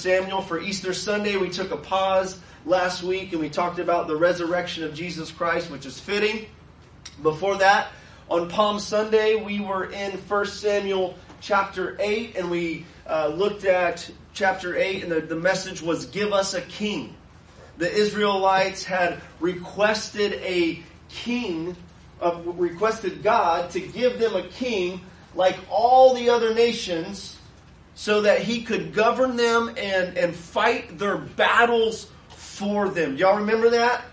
Samuel for Easter Sunday. We took a pause last week and we talked about the resurrection of Jesus Christ, which is fitting. Before that, on Palm Sunday, we were in 1 Samuel chapter 8 and we uh, looked at chapter 8 and the, the message was Give us a king. The Israelites had requested a king, uh, requested God to give them a king like all the other nations so that he could govern them and, and fight their battles for them. Y'all remember that?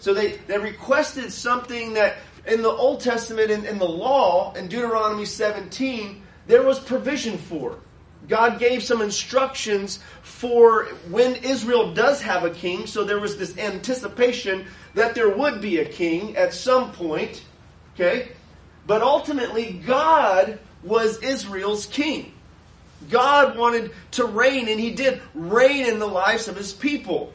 So they, they requested something that in the Old Testament, in, in the law, in Deuteronomy 17, there was provision for. God gave some instructions for when Israel does have a king, so there was this anticipation that there would be a king at some point. Okay? But ultimately, God was Israel's king. God wanted to reign, and He did reign in the lives of His people.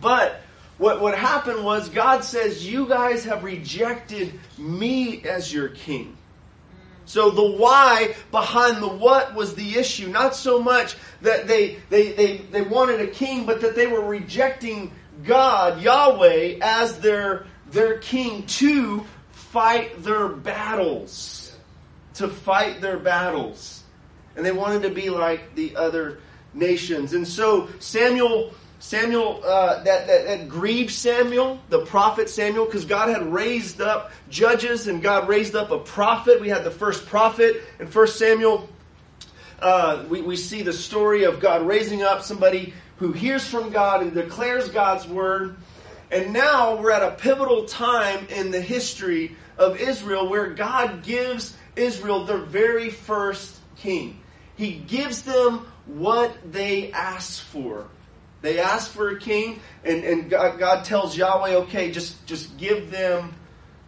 But what, what happened was God says, You guys have rejected me as your king. So the why behind the what was the issue. Not so much that they, they, they, they wanted a king, but that they were rejecting God, Yahweh, as their, their king to fight their battles. To fight their battles and they wanted to be like the other nations. And so Samuel, Samuel, uh, that, that, that grieved Samuel, the prophet Samuel, because God had raised up judges and God raised up a prophet. We had the first prophet in First Samuel. Uh, we, we see the story of God raising up somebody who hears from God and declares God's word. And now we're at a pivotal time in the history of Israel where God gives Israel their very first king. He gives them what they ask for. They ask for a king, and, and God, God tells Yahweh, okay, just, just give them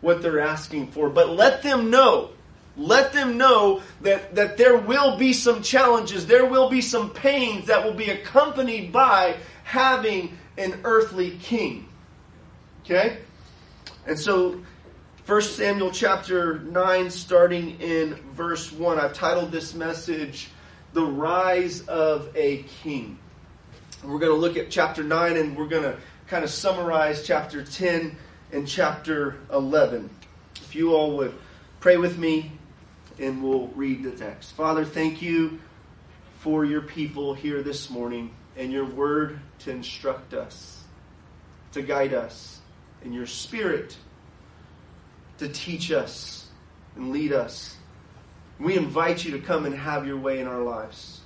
what they're asking for. But let them know, let them know that, that there will be some challenges, there will be some pains that will be accompanied by having an earthly king. Okay? And so 1 Samuel chapter 9, starting in verse 1, I've titled this message, the rise of a king. We're going to look at chapter 9 and we're going to kind of summarize chapter 10 and chapter 11. If you all would pray with me and we'll read the text. Father, thank you for your people here this morning and your word to instruct us, to guide us, and your spirit to teach us and lead us we invite you to come and have your way in our lives.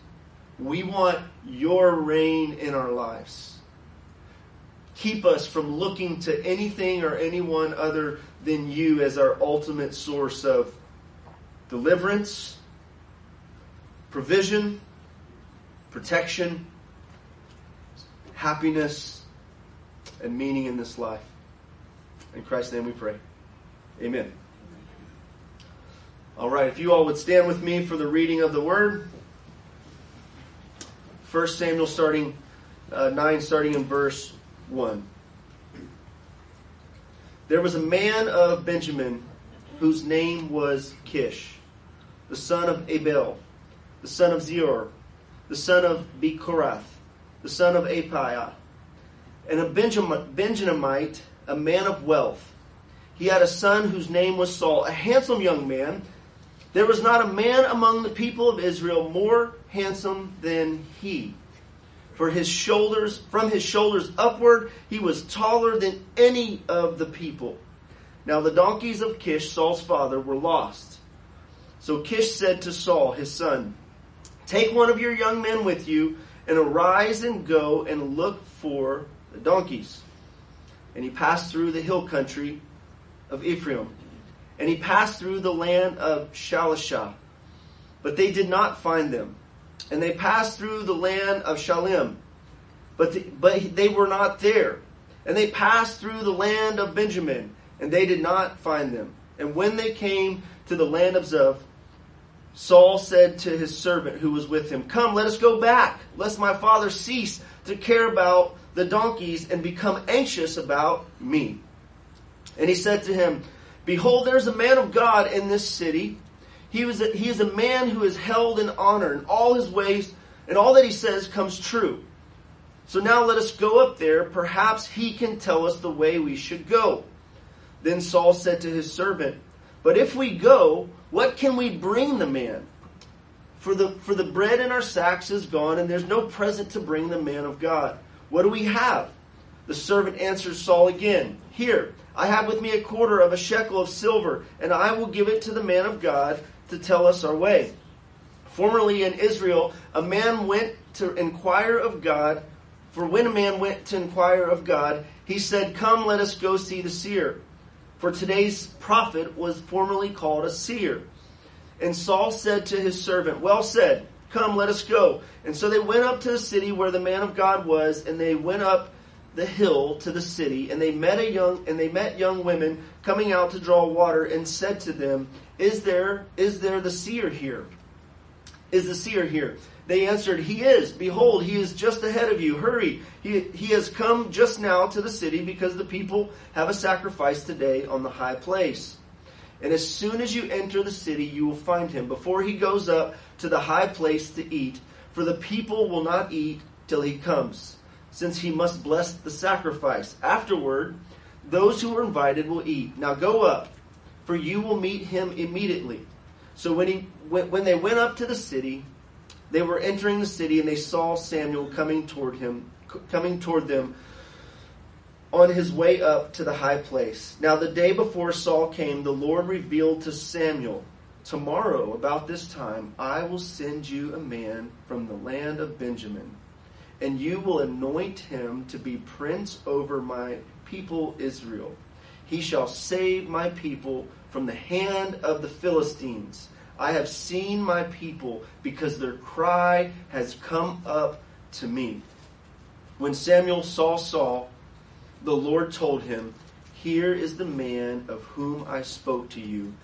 We want your reign in our lives. Keep us from looking to anything or anyone other than you as our ultimate source of deliverance, provision, protection, happiness, and meaning in this life. In Christ's name we pray. Amen. All right, if you all would stand with me for the reading of the word. 1 Samuel starting uh, 9 starting in verse 1. There was a man of Benjamin whose name was Kish, the son of Abiel, the son of Zeror, the son of Becorath, the son of Aphiah, and a Benjaminite, a man of wealth. He had a son whose name was Saul, a handsome young man there was not a man among the people of Israel more handsome than he. For his shoulders, from his shoulders upward, he was taller than any of the people. Now the donkeys of Kish, Saul's father, were lost. So Kish said to Saul, his son, Take one of your young men with you, and arise and go and look for the donkeys. And he passed through the hill country of Ephraim and he passed through the land of Shalishah. But they did not find them. And they passed through the land of Shaalim. But, the, but they were not there. And they passed through the land of Benjamin. And they did not find them. And when they came to the land of Zuph, Saul said to his servant who was with him, Come, let us go back, lest my father cease to care about the donkeys and become anxious about me. And he said to him, Behold, there's a man of God in this city. He, was a, he is a man who is held in honor, and all his ways And all that he says comes true. So now let us go up there. Perhaps he can tell us the way we should go. Then Saul said to his servant, But if we go, what can we bring the man? For the, for the bread in our sacks is gone, and there's no present to bring the man of God. What do we have? The servant answers Saul again, Here, I have with me a quarter of a shekel of silver, and I will give it to the man of God to tell us our way. Formerly in Israel, a man went to inquire of God. For when a man went to inquire of God, he said, Come, let us go see the seer. For today's prophet was formerly called a seer. And Saul said to his servant, Well said, come, let us go. And so they went up to the city where the man of God was, and they went up the hill to the city, and they met a young and they met young women coming out to draw water, and said to them, Is there is there the seer here? Is the seer here? They answered, He is. Behold, he is just ahead of you. Hurry. He, he has come just now to the city because the people have a sacrifice today on the high place. And as soon as you enter the city, you will find him before he goes up to the high place to eat. For the people will not eat till he comes, since he must bless the sacrifice. Afterward, those who are invited will eat. Now go up, for you will meet him immediately. So when he when they went up to the city, they were entering the city and they saw Samuel coming toward him, coming toward them on his way up to the high place. Now the day before Saul came, the Lord revealed to Samuel, Tomorrow, about this time, I will send you a man from the land of Benjamin, and you will anoint him to be prince over my people Israel. He shall save my people from the hand of the Philistines. I have seen my people because their cry has come up to me. When Samuel saw Saul, the Lord told him, Here is the man of whom I spoke to you.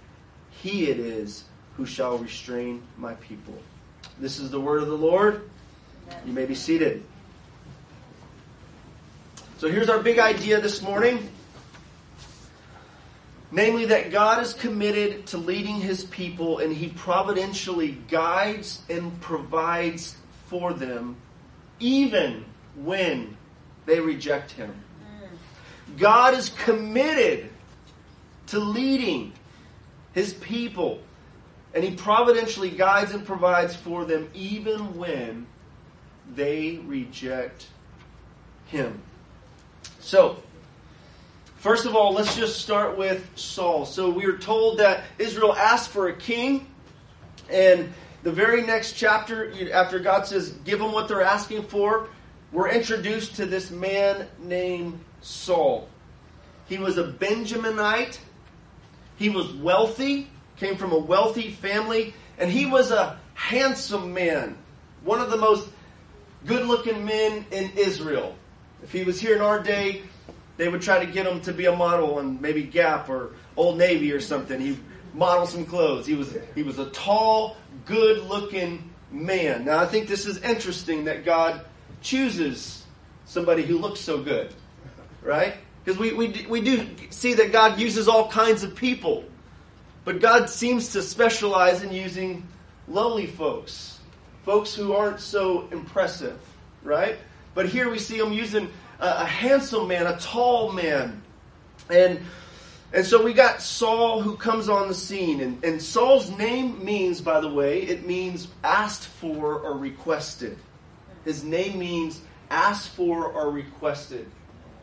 He it is who shall restrain my people. This is the word of the Lord. You may be seated. So here's our big idea this morning Namely, that God is committed to leading his people and he providentially guides and provides for them even when they reject him. God is committed to leading his people and he providentially guides and provides for them even when they reject him. So, First of all, let's just start with Saul. So we are told that Israel asked for a king, and the very next chapter, after God says, give them what they're asking for, we're introduced to this man named Saul. He was a Benjaminite. He was wealthy, came from a wealthy family, and he was a handsome man. One of the most good looking men in Israel. If he was here in our day, they would try to get him to be a model in maybe Gap or Old Navy or something. He modeled some clothes. He was he was a tall, good-looking man. Now I think this is interesting that God chooses somebody who looks so good, right? Because we, we, we do see that God uses all kinds of people. But God seems to specialize in using lowly folks, folks who aren't so impressive, right? But here we see him using a, handsome man, a tall man. And and so we got Saul who comes on the scene. And, and Saul's name means, by the way, it means asked for or requested. His name means asked for or requested.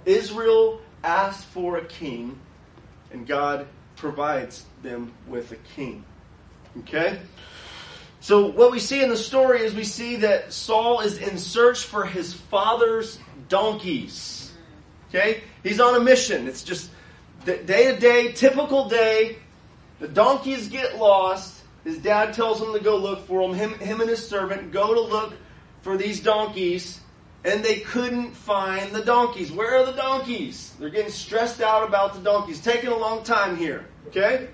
Israel asked for a king, and God provides them with a king. Okay? So, what we see in the story is we see that Saul is in search for his father's donkeys. Okay? He's on a mission. It's just day to day, typical day. The donkeys get lost. His dad tells him to go look for them. Him, him and his servant go to look for these donkeys, and they couldn't find the donkeys. Where are the donkeys? They're getting stressed out about the donkeys. Taking a long time here. Okay?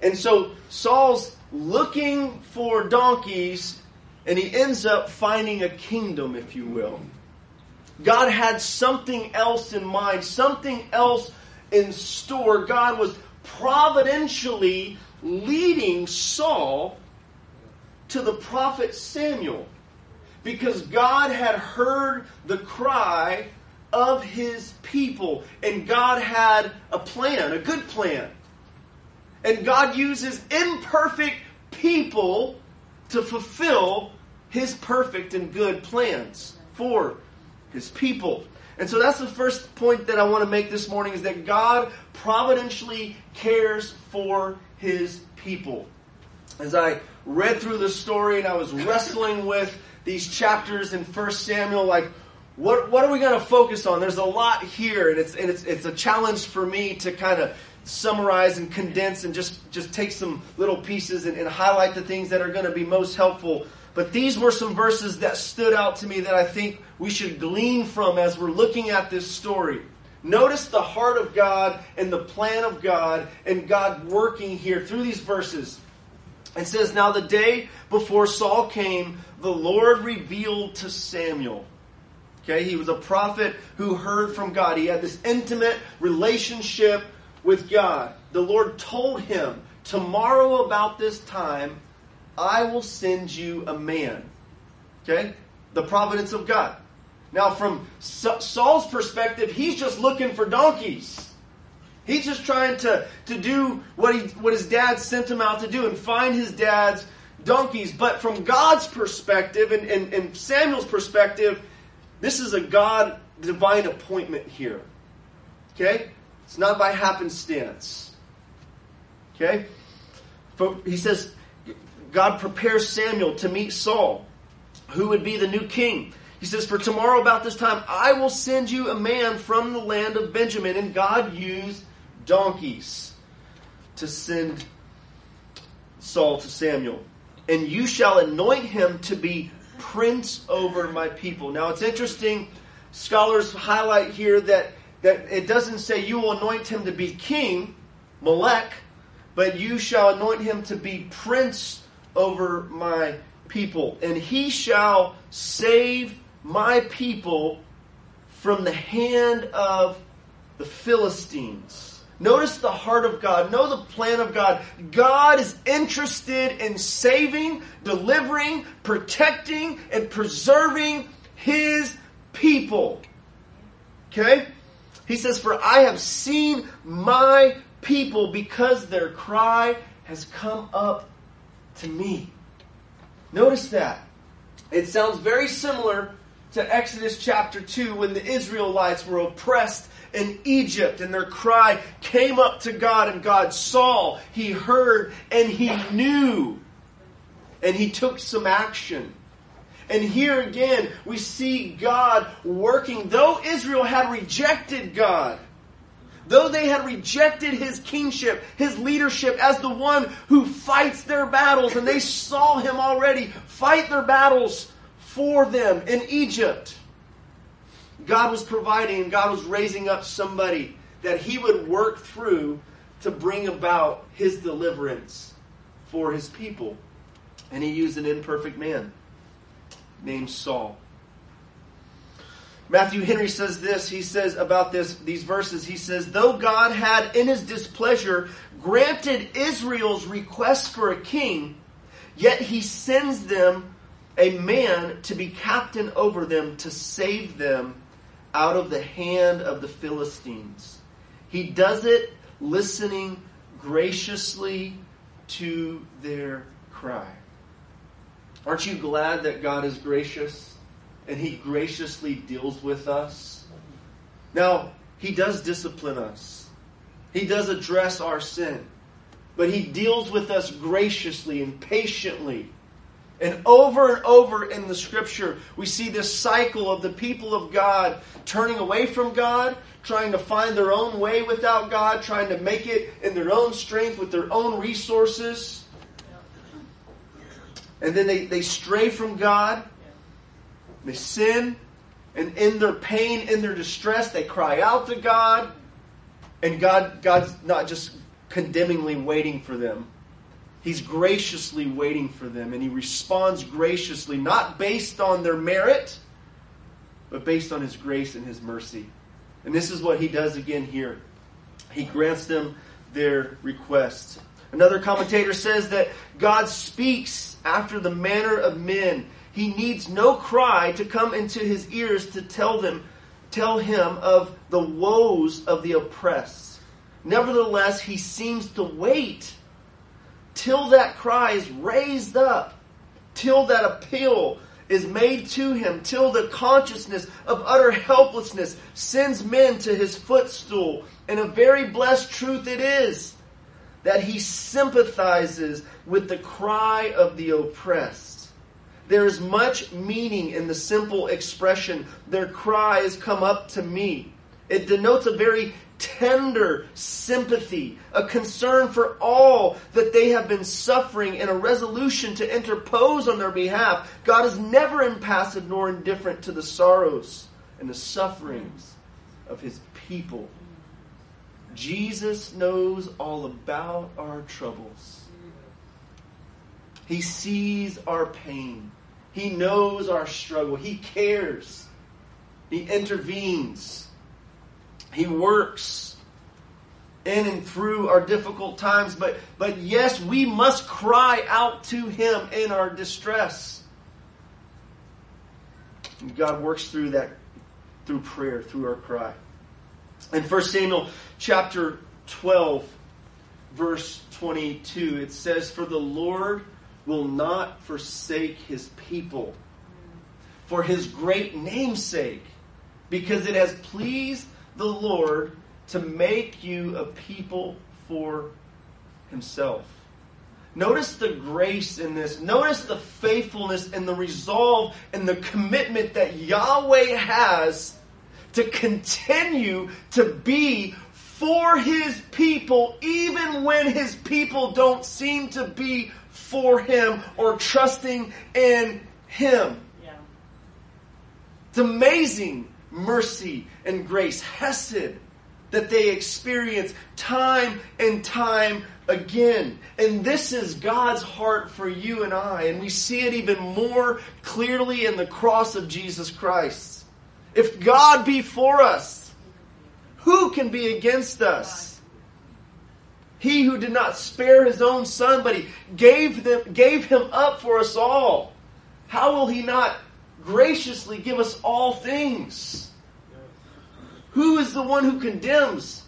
And so Saul's looking for donkeys, and he ends up finding a kingdom, if you will. God had something else in mind, something else in store. God was providentially leading Saul to the prophet Samuel. because God had heard the cry of his people. And God had a plan, a good plan. And God uses imperfect people to fulfill his perfect and good plans for his people. And so that's the first point that I want to make this morning is that God providentially cares for his people. As I read through the story and I was wrestling with these chapters in 1 Samuel, like, what, what are we going to focus on? There's a lot here, and it's, and it's, it's a challenge for me to kind of summarize and condense and just, just take some little pieces and, and highlight the things that are going to be most helpful. But these were some verses that stood out to me that I think we should glean from as we're looking at this story. Notice the heart of God and the plan of God and God working here through these verses. It says, Now the day before Saul came, the Lord revealed to Samuel. Okay, he was a prophet who heard from God. He had this intimate relationship with God. The Lord told him, Tomorrow about this time, I will send you a man. Okay? The providence of God. Now, from Saul's perspective, he's just looking for donkeys. He's just trying to, to do what, he, what his dad sent him out to do and find his dad's donkeys. But from God's perspective and, and, and Samuel's perspective, this is a God divine appointment here. Okay? It's not by happenstance. Okay? He says, God prepares Samuel to meet Saul, who would be the new king. He says, For tomorrow about this time, I will send you a man from the land of Benjamin. And God used donkeys to send Saul to Samuel. And you shall anoint him to be prince over my people. Now it's interesting, scholars highlight here that, that it doesn't say you will anoint him to be king, Melech, but you shall anoint him to be prince over my people. And he shall save my people from the hand of the Philistines. Notice the heart of God. Know the plan of God. God is interested in saving, delivering, protecting, and preserving His people. Okay? He says, For I have seen my people because their cry has come up to me. Notice that. It sounds very similar to Exodus chapter 2 when the Israelites were oppressed in Egypt, and their cry came up to God, and God saw, He heard, and He knew. And He took some action. And here again, we see God working. Though Israel had rejected God, though they had rejected His kingship, His leadership as the one who fights their battles, and they saw Him already fight their battles for them in Egypt. God was providing and God was raising up somebody that he would work through to bring about his deliverance for his people. And he used an imperfect man named Saul. Matthew Henry says this, he says about this these verses, he says, though God had in his displeasure granted Israel's request for a king, yet he sends them a man to be captain over them to save them out of the hand of the Philistines. He does it listening graciously to their cry. Aren't you glad that God is gracious and He graciously deals with us? Now, He does discipline us, He does address our sin, but He deals with us graciously and patiently and over and over in the scripture, we see this cycle of the people of God turning away from God, trying to find their own way without God, trying to make it in their own strength with their own resources. And then they, they stray from God, they sin, and in their pain, in their distress, they cry out to God, and God God's not just condemningly waiting for them He's graciously waiting for them, and he responds graciously, not based on their merit, but based on his grace and his mercy. And this is what he does again here. He grants them their request. Another commentator says that God speaks after the manner of men. He needs no cry to come into his ears to tell them, tell him of the woes of the oppressed. Nevertheless, he seems to wait till that cry is raised up, till that appeal is made to him, till the consciousness of utter helplessness sends men to his footstool. And a very blessed truth it is that he sympathizes with the cry of the oppressed. There is much meaning in the simple expression, their cry has come up to me. It denotes a very tender sympathy, a concern for all that they have been suffering, and a resolution to interpose on their behalf. God is never impassive nor indifferent to the sorrows and the sufferings of his people. Jesus knows all about our troubles. He sees our pain. He knows our struggle. He cares. He intervenes. He works in and through our difficult times. But, but yes, we must cry out to Him in our distress. And God works through that, through prayer, through our cry. In 1 Samuel chapter 12, verse 22, it says, For the Lord will not forsake his people for his great namesake, because it has pleased the Lord to make you a people for himself. Notice the grace in this. Notice the faithfulness and the resolve and the commitment that Yahweh has to continue to be for his people, even when his people don't seem to be for him or trusting in him. Yeah. It's amazing mercy and grace, Hesed, that they experience time and time again. And this is God's heart for you and I. And we see it even more clearly in the cross of Jesus Christ. If God be for us, who can be against us? He who did not spare his own son, but he gave, them, gave him up for us all. How will he not graciously give us all things? Who is the one who condemns?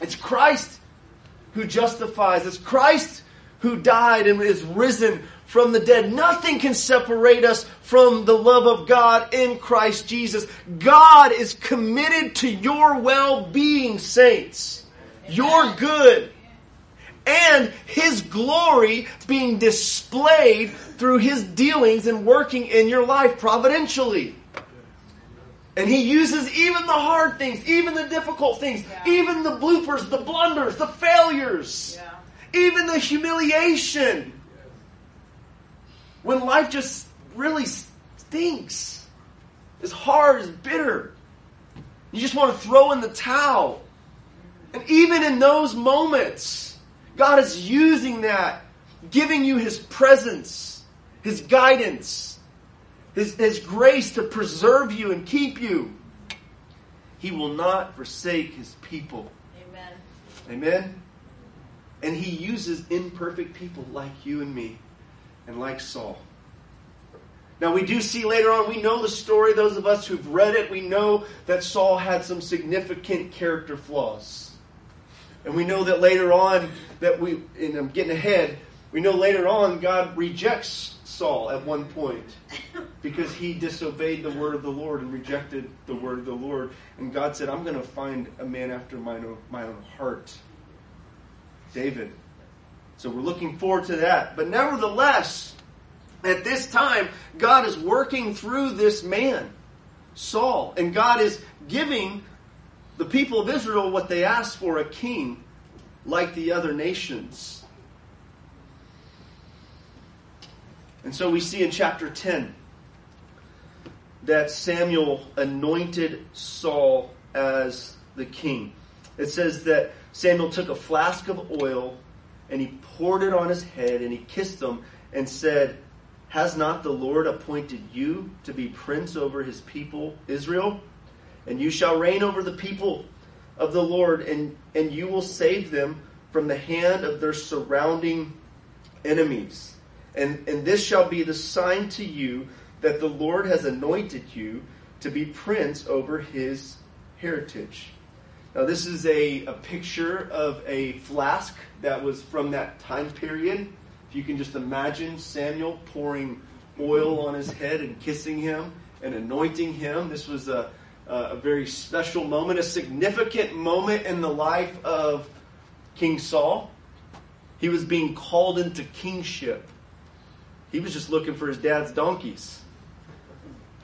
It's Christ who justifies. It's Christ who died and is risen from the dead. Nothing can separate us from the love of God in Christ Jesus. God is committed to your well-being, saints. Your good. And His glory being displayed through His dealings and working in your life providentially. And he uses even the hard things, even the difficult things, yeah. even the bloopers, the blunders, the failures, yeah. even the humiliation when life just really stinks, is hard, is bitter. You just want to throw in the towel. And even in those moments, God is using that, giving you His presence, His guidance, His, His grace to preserve you and keep you. He will not forsake His people. Amen. Amen. And He uses imperfect people like you and me and like Saul. Now, we do see later on, we know the story, those of us who've read it, we know that Saul had some significant character flaws. And we know that later on, that we, and I'm getting ahead, we know later on God rejects Saul at one point because he disobeyed the word of the Lord and rejected the word of the Lord. And God said, I'm going to find a man after my own, my own heart David. So we're looking forward to that. But nevertheless, at this time, God is working through this man, Saul, and God is giving the people of Israel what they asked for a king like the other nations. And so we see in chapter 10 that Samuel anointed Saul as the king. It says that Samuel took a flask of oil and he poured it on his head and he kissed him and said, Has not the Lord appointed you to be prince over his people, Israel? And you shall reign over the people of the Lord, and, and you will save them from the hand of their surrounding enemies. And, and this shall be the sign to you that the Lord has anointed you to be prince over his heritage. Now, this is a, a picture of a flask that was from that time period. If you can just imagine Samuel pouring oil on his head and kissing him and anointing him. This was a, a very special moment, a significant moment in the life of King Saul. He was being called into kingship. He was just looking for his dad's donkeys.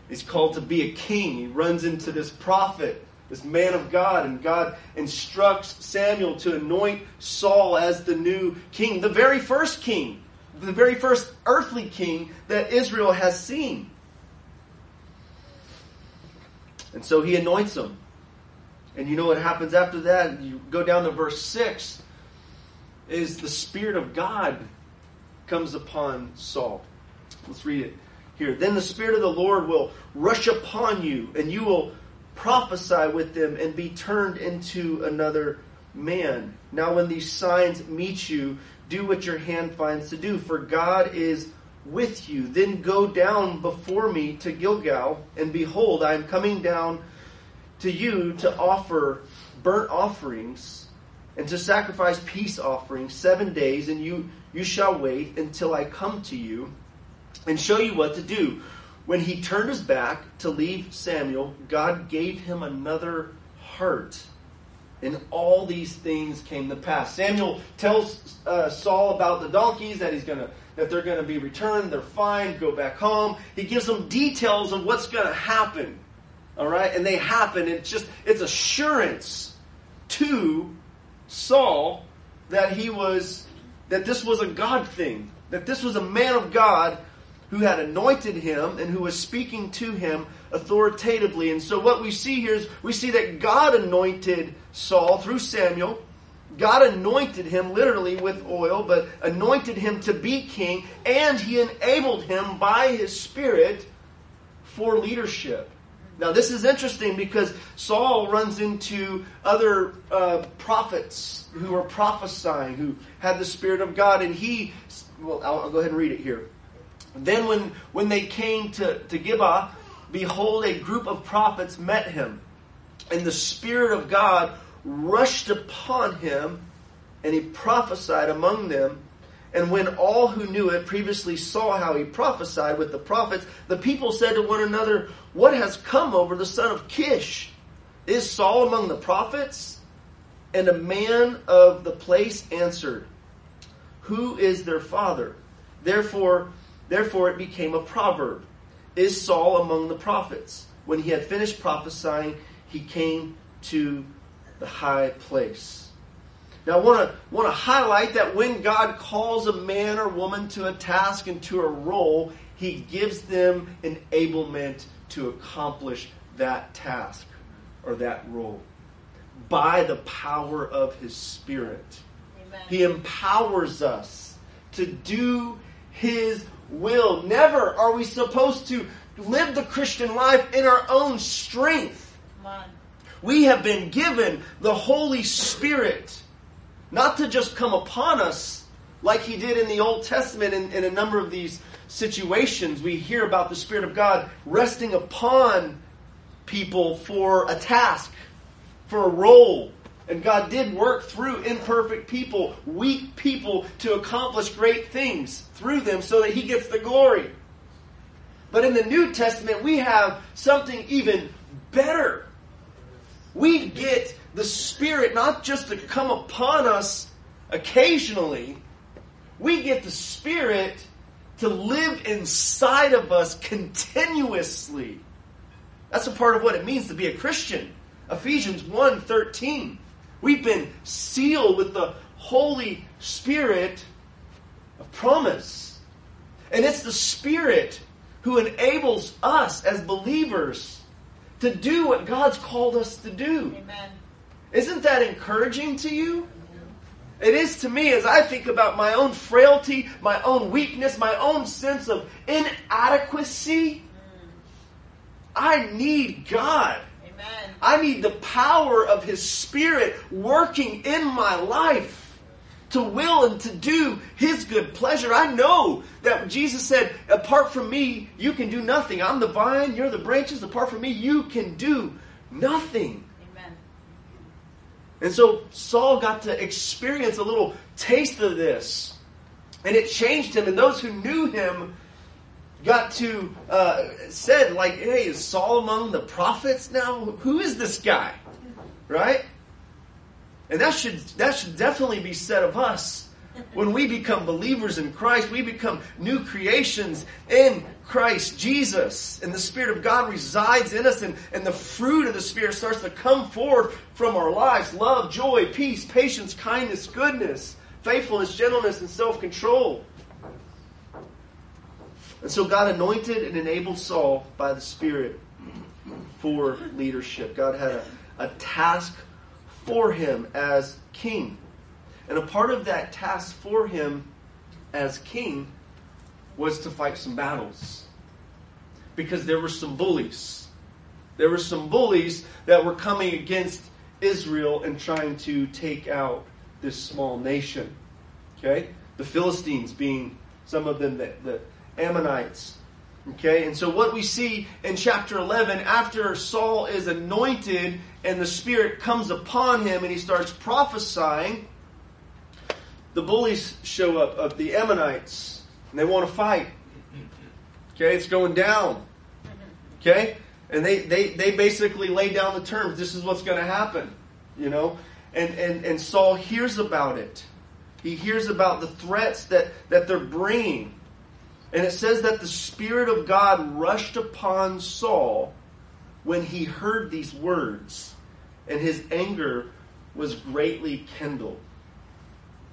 He's called to be a king. He runs into this prophet, this man of God, and God instructs Samuel to anoint Saul as the new king, the very first king, the very first earthly king that Israel has seen. And so he anoints him. And you know what happens after that? You go down to verse 6 is the Spirit of God comes upon Saul. Let's read it here. Then the Spirit of the Lord will rush upon you, and you will prophesy with them and be turned into another man. Now, when these signs meet you, do what your hand finds to do, for God is with you. Then go down before me to Gilgal, and behold, I am coming down to you to offer burnt offerings and to sacrifice peace offerings seven days, and you, you shall wait until I come to you and show you what to do. When he turned his back to leave Samuel, God gave him another heart. And all these things came to pass. Samuel tells uh, Saul about the donkeys that he's gonna that they're gonna be returned. They're fine. Go back home. He gives them details of what's gonna happen. All right, and they happen. It's just it's assurance to Saul that he was that this was a God thing. That this was a man of God who had anointed him and who was speaking to him authoritatively. And so what we see here is we see that God anointed Saul through Samuel. God anointed him literally with oil, but anointed him to be king, and he enabled him by his spirit for leadership. Now, this is interesting because Saul runs into other uh, prophets who are prophesying, who had the Spirit of God, and he, well, I'll, I'll go ahead and read it here. Then, when, when they came to, to Gibeah, behold, a group of prophets met him, and the Spirit of God rushed upon him, and he prophesied among them. And when all who knew it previously saw how he prophesied with the prophets, the people said to one another, What has come over the son of Kish? Is Saul among the prophets? And a man of the place answered, Who is their father? Therefore, Therefore, it became a proverb Is Saul among the prophets? When he had finished prophesying, he came to the high place. Now, I want to want to highlight that when God calls a man or woman to a task and to a role, He gives them enablement to accomplish that task or that role by the power of His Spirit. Amen. He empowers us to do His will. Never are we supposed to live the Christian life in our own strength. We have been given the Holy Spirit not to just come upon us like He did in the Old Testament in, in a number of these situations. We hear about the Spirit of God resting upon people for a task, for a role, and God did work through imperfect people, weak people, to accomplish great things through them so that He gets the glory. But in the New Testament, we have something even better. We get the Spirit not just to come upon us occasionally, we get the Spirit to live inside of us continuously. That's a part of what it means to be a Christian. Ephesians 1 13. We've been sealed with the Holy Spirit of promise. And it's the Spirit who enables us as believers to do what God's called us to do. Amen. Isn't that encouraging to you? It is to me as I think about my own frailty, my own weakness, my own sense of inadequacy. Mm. I need God. I need the power of His Spirit working in my life to will and to do his good pleasure. I know that Jesus said, apart from me, you can do nothing. I'm the vine, you're the branches. Apart from me, you can do nothing. Amen. And so Saul got to experience a little taste of this. And it changed him. And those who knew him got to, uh, said, like, hey, is Saul among the prophets now? Who is this guy? Right? And that should that should definitely be said of us. When we become believers in Christ, we become new creations in Christ Jesus. And the Spirit of God resides in us, and, and the fruit of the Spirit starts to come forth from our lives love, joy, peace, patience, kindness, goodness, faithfulness, gentleness, and self control. And so God anointed and enabled Saul by the Spirit for leadership. God had a, a task for him as king. And a part of that task for him as king was to fight some battles. Because there were some bullies. There were some bullies that were coming against Israel and trying to take out this small nation. Okay? The Philistines being some of them, that, the Ammonites, Okay, and so what we see in chapter 11, after Saul is anointed and the Spirit comes upon him and he starts prophesying, the bullies show up of the Ammonites and they want to fight. Okay, it's going down. Okay, and they, they, they basically lay down the terms. This is what's going to happen, you know. And, and, and Saul hears about it. He hears about the threats that, that they're bringing. And it says that the Spirit of God rushed upon Saul when he heard these words, and his anger was greatly kindled.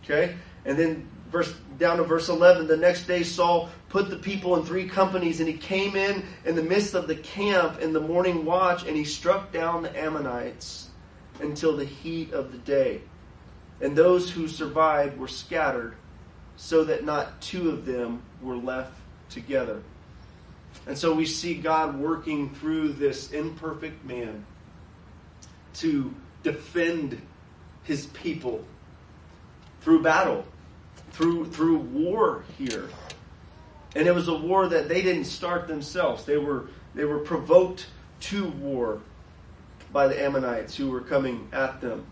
Okay? And then verse down to verse 11 the next day saul put the people in three companies and he came in in the midst of the camp in the morning watch and he struck down the ammonites until the heat of the day and those who survived were scattered so that not two of them were left together. And so we see God working through this imperfect man to defend his people through battle, through through war here. And it was a war that they didn't start themselves. They were they were provoked to war by the Ammonites who were coming at them.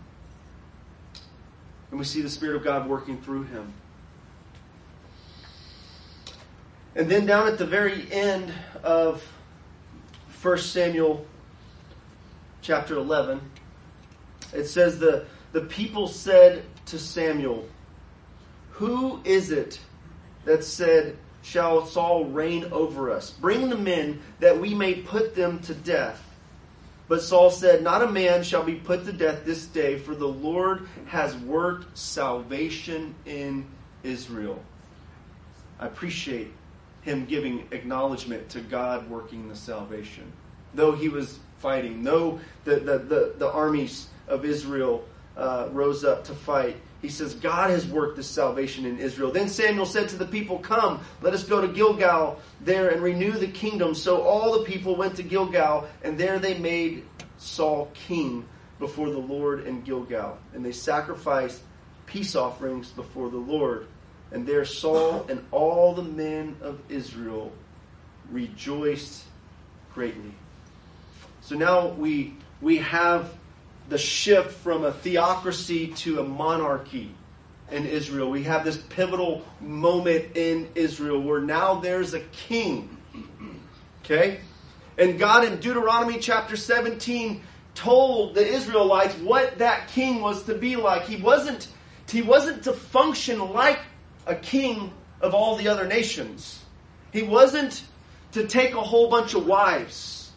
And we see the Spirit of God working through him. And then down at the very end of 1 Samuel chapter 11, it says, the, the people said to Samuel, Who is it that said, Shall Saul reign over us? Bring the men that we may put them to death. But Saul said, Not a man shall be put to death this day, for the Lord has worked salvation in Israel. I appreciate him giving acknowledgement to God working the salvation. Though he was fighting, though the, the, the, the armies of Israel uh, rose up to fight, he says, God has worked this salvation in Israel. Then Samuel said to the people, Come, let us go to Gilgal there and renew the kingdom. So all the people went to Gilgal, and there they made Saul king before the Lord in Gilgal. And they sacrificed peace offerings before the Lord. And there Saul and all the men of Israel rejoiced greatly. So now we, we have the shift from a theocracy to a monarchy in Israel. We have this pivotal moment in Israel where now there's a king. Okay? And God in Deuteronomy chapter 17 told the Israelites what that king was to be like. He wasn't he wasn't to function like a king of all the other nations. He wasn't to take a whole bunch of wives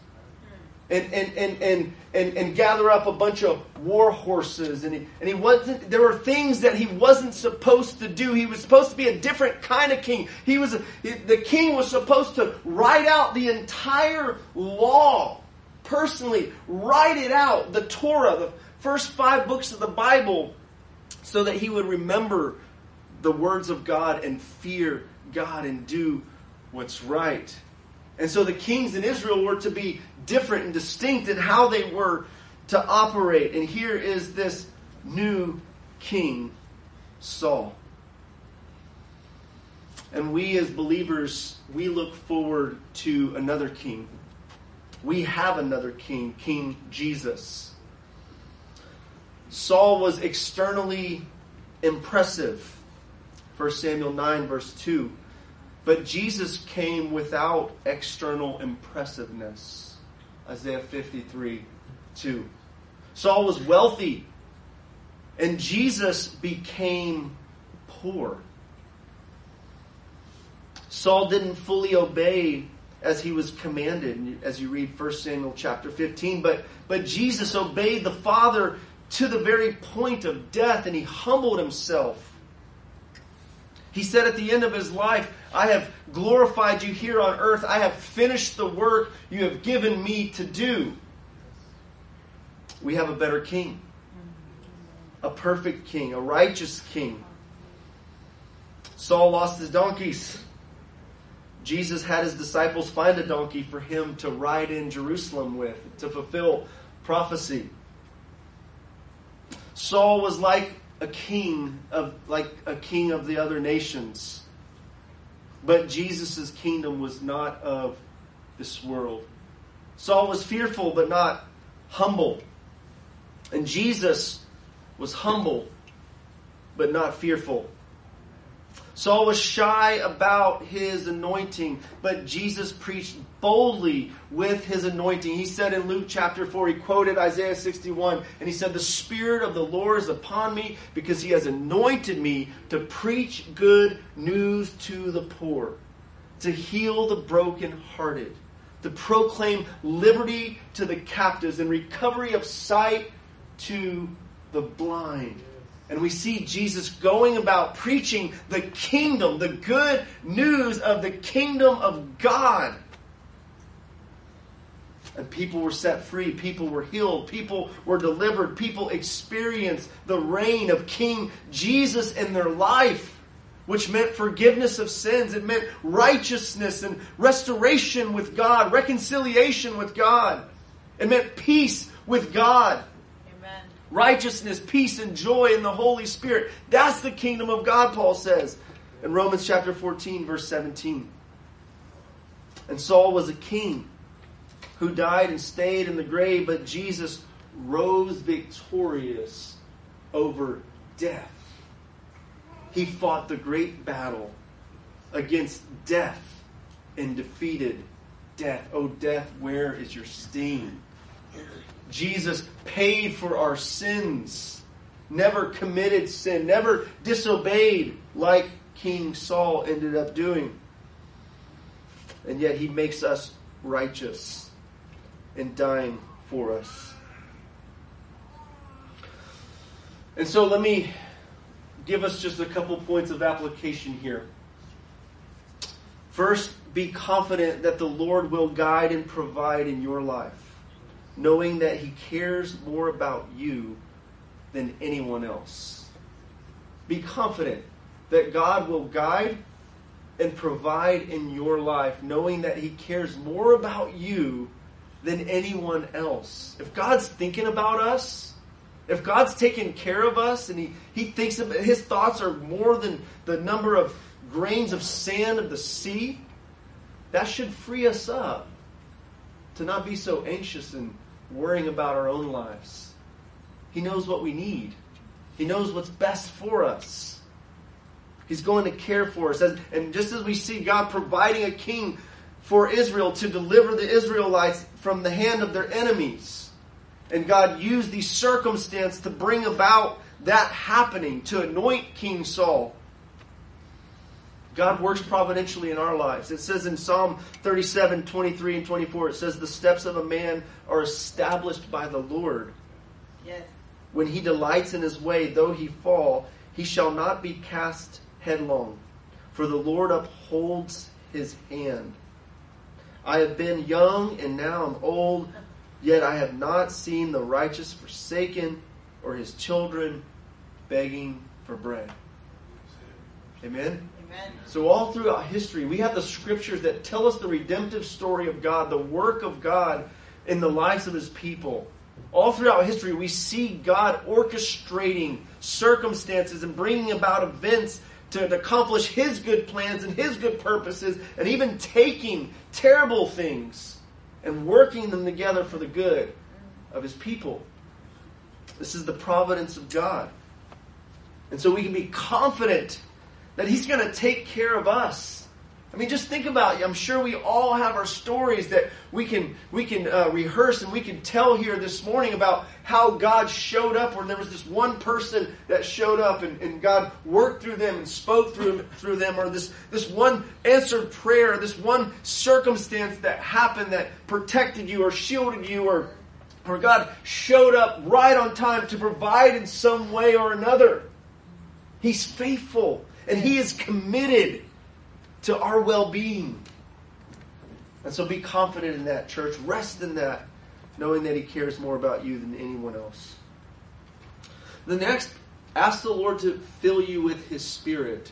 and, and, and, and, and, and gather up a bunch of war horses. And he, and he wasn't, there were things that he wasn't supposed to do. He was supposed to be a different kind of king. He was, the king was supposed to write out the entire law personally, write it out, the Torah, the first five books of the Bible, so that he would remember the words of God and fear God and do what's right. And so the kings in Israel were to be different and distinct in how they were to operate. And here is this new king Saul. And we as believers, we look forward to another king. We have another king, King Jesus. Saul was externally impressive. 1 Samuel 9, verse 2. But Jesus came without external impressiveness. Isaiah 53, 2. Saul was wealthy, and Jesus became poor. Saul didn't fully obey as he was commanded, as you read 1 Samuel chapter 15, but, but Jesus obeyed the Father to the very point of death, and he humbled himself. He said at the end of his life, I have glorified you here on earth. I have finished the work you have given me to do. We have a better king, a perfect king, a righteous king. Saul lost his donkeys. Jesus had his disciples find a donkey for him to ride in Jerusalem with to fulfill prophecy. Saul was like a king of like a king of the other nations. But Jesus' kingdom was not of this world. Saul was fearful but not humble. And Jesus was humble but not fearful. Saul was shy about his anointing, but Jesus preached boldly with his anointing. He said in Luke chapter 4, he quoted Isaiah 61, and he said, The Spirit of the Lord is upon me because he has anointed me to preach good news to the poor, to heal the brokenhearted, to proclaim liberty to the captives and recovery of sight to the blind and we see Jesus going about preaching the kingdom, the good news of the kingdom of God. And people were set free, people were healed, people were delivered, people experienced the reign of King Jesus in their life, which meant forgiveness of sins. It meant righteousness and restoration with God, reconciliation with God. It meant peace with God righteousness, peace, and joy in the Holy Spirit. That's the kingdom of God, Paul says in Romans chapter 14, verse 17. And Saul was a king who died and stayed in the grave, but Jesus rose victorious over death. He fought the great battle against death and defeated death. Oh, death, where is your sting? Jesus paid for our sins, never committed sin, never disobeyed like King Saul ended up doing. And yet he makes us righteous in dying for us. And so let me give us just a couple points of application here. First, be confident that the Lord will guide and provide in your life knowing that He cares more about you than anyone else. Be confident that God will guide and provide in your life, knowing that He cares more about you than anyone else. If God's thinking about us, if God's taking care of us and He, he thinks of His thoughts are more than the number of grains of sand of the sea, that should free us up to not be so anxious and worrying about our own lives. He knows what we need. He knows what's best for us. He's going to care for us. And just as we see God providing a king for Israel to deliver the Israelites from the hand of their enemies, and God used these circumstances to bring about that happening, to anoint King Saul. God works providentially in our lives. It says in Psalm 37, 23, and 24, it says, The steps of a man are established by the Lord. Yes. When he delights in his way, though he fall, he shall not be cast headlong. For the Lord upholds his hand. I have been young and now I'm old, yet I have not seen the righteous forsaken or his children begging for bread. Amen? So, all throughout history, we have the scriptures that tell us the redemptive story of God, the work of God in the lives of his people. All throughout history, we see God orchestrating circumstances and bringing about events to, to accomplish His good plans and His good purposes, and even taking terrible things and working them together for the good of His people. This is the providence of God. And so we can be confident that He's going to take care of us. I mean, just think about it. I'm sure we all have our stories that we can we can uh, rehearse and we can tell here this morning about how God showed up. Where there was this one person that showed up and, and God worked through them and spoke through through them, or this this one answered prayer, this one circumstance that happened that protected you or shielded you, or or God showed up right on time to provide in some way or another. He's faithful and He is committed to our well being. And so be confident in that, church. Rest in that, knowing that He cares more about you than anyone else. The next, ask the Lord to fill you with His Spirit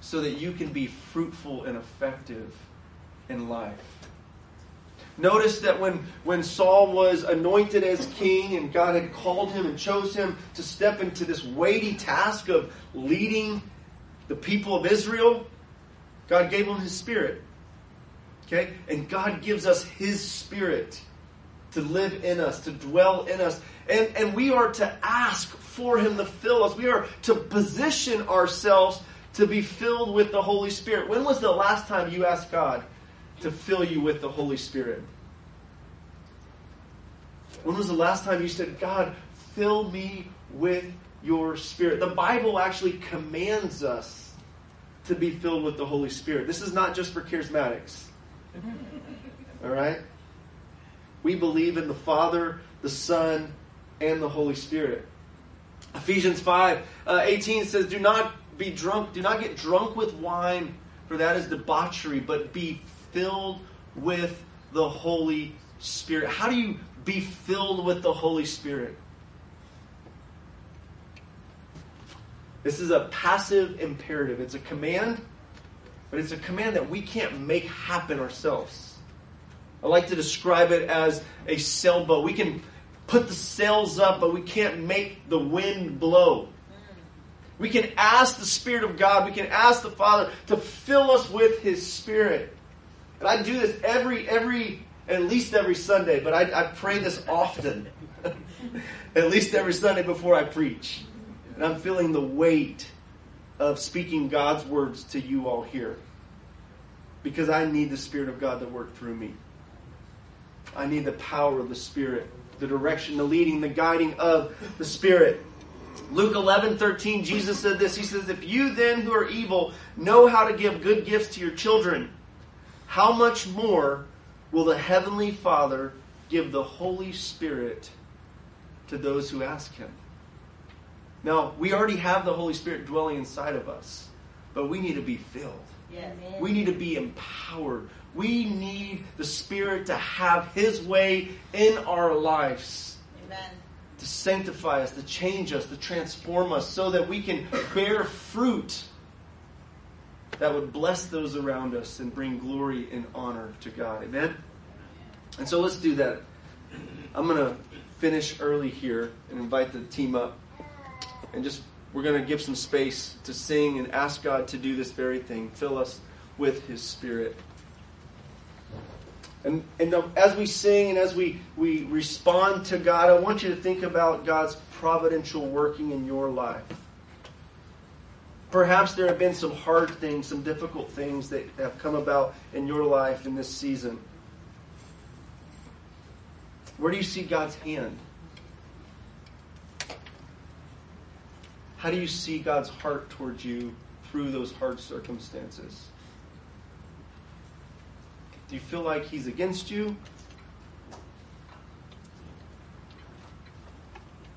so that you can be fruitful and effective in life. Notice that when, when Saul was anointed as king and God had called him and chose him to step into this weighty task of leading the people of Israel, God gave them his spirit. Okay? And God gives us his spirit to live in us, to dwell in us. And, and we are to ask for him to fill us. We are to position ourselves to be filled with the Holy Spirit. When was the last time you asked God to fill you with the Holy Spirit? When was the last time you said, God, fill me with your Spirit? The Bible actually commands us to be filled with the Holy Spirit. This is not just for charismatics. All right? We believe in the Father, the Son, and the Holy Spirit. Ephesians 5 uh, 18 says, Do not be drunk, do not get drunk with wine, for that is debauchery, but be filled with the Holy Spirit. How do you be filled with the Holy Spirit? This is a passive imperative. It's a command, but it's a command that we can't make happen ourselves. I like to describe it as a sailboat. We can put the sails up, but we can't make the wind blow. We can ask the Spirit of God, we can ask the Father to fill us with His Spirit. And I do this every, every, at least every Sunday, but I, I pray this often. at least every Sunday before I preach. And I'm feeling the weight of speaking God's words to you all here. Because I need the Spirit of God to work through me. I need the power of the Spirit, the direction, the leading, the guiding of the Spirit. Luke 11, 13, Jesus said this. He says, If you then who are evil know how to give good gifts to your children, how much more will the Heavenly Father give the Holy Spirit to those who ask Him? Now, we already have the Holy Spirit dwelling inside of us, but we need to be filled. Yes. We need to be empowered. We need the Spirit to have His way in our lives. Amen. To sanctify us, to change us, to transform us, so that we can bear fruit that would bless those around us and bring glory and honor to God. Amen? And so let's do that. I'm going to finish early here and invite the team up and just we're going to give some space to sing and ask God to do this very thing. Fill us with His Spirit. And, and as we sing and as we, we respond to God, I want you to think about God's providential working in your life. Perhaps there have been some hard things, some difficult things that have come about in your life in this season. Where do you see God's hand? How do you see God's heart towards you through those hard circumstances? Do you feel like He's against you?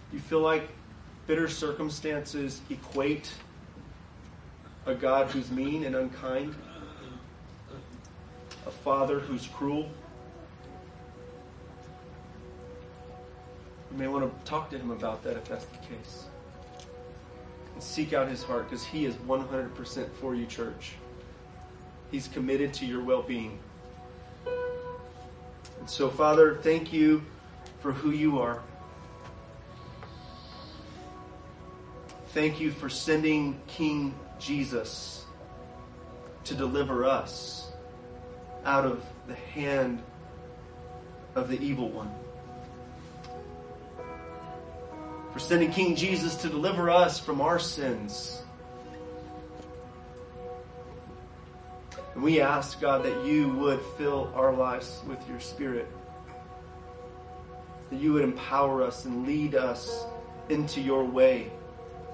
Do you feel like bitter circumstances equate a God who's mean and unkind? A father who's cruel? You may want to talk to him about that if that's the case seek out his heart because he is 100% for you, church. He's committed to your well being. And so, Father, thank you for who you are. Thank you for sending King Jesus to deliver us out of the hand of the evil one. For sending King Jesus to deliver us from our sins. And we ask, God, that you would fill our lives with your Spirit. That you would empower us and lead us into your way.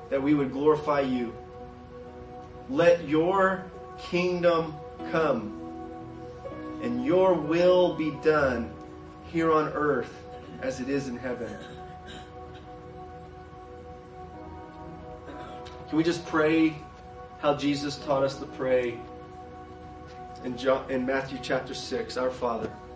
That we would glorify you. Let your kingdom come and your will be done here on earth as it is in heaven. Can we just pray how Jesus taught us to pray in, John, in Matthew chapter 6? Our Father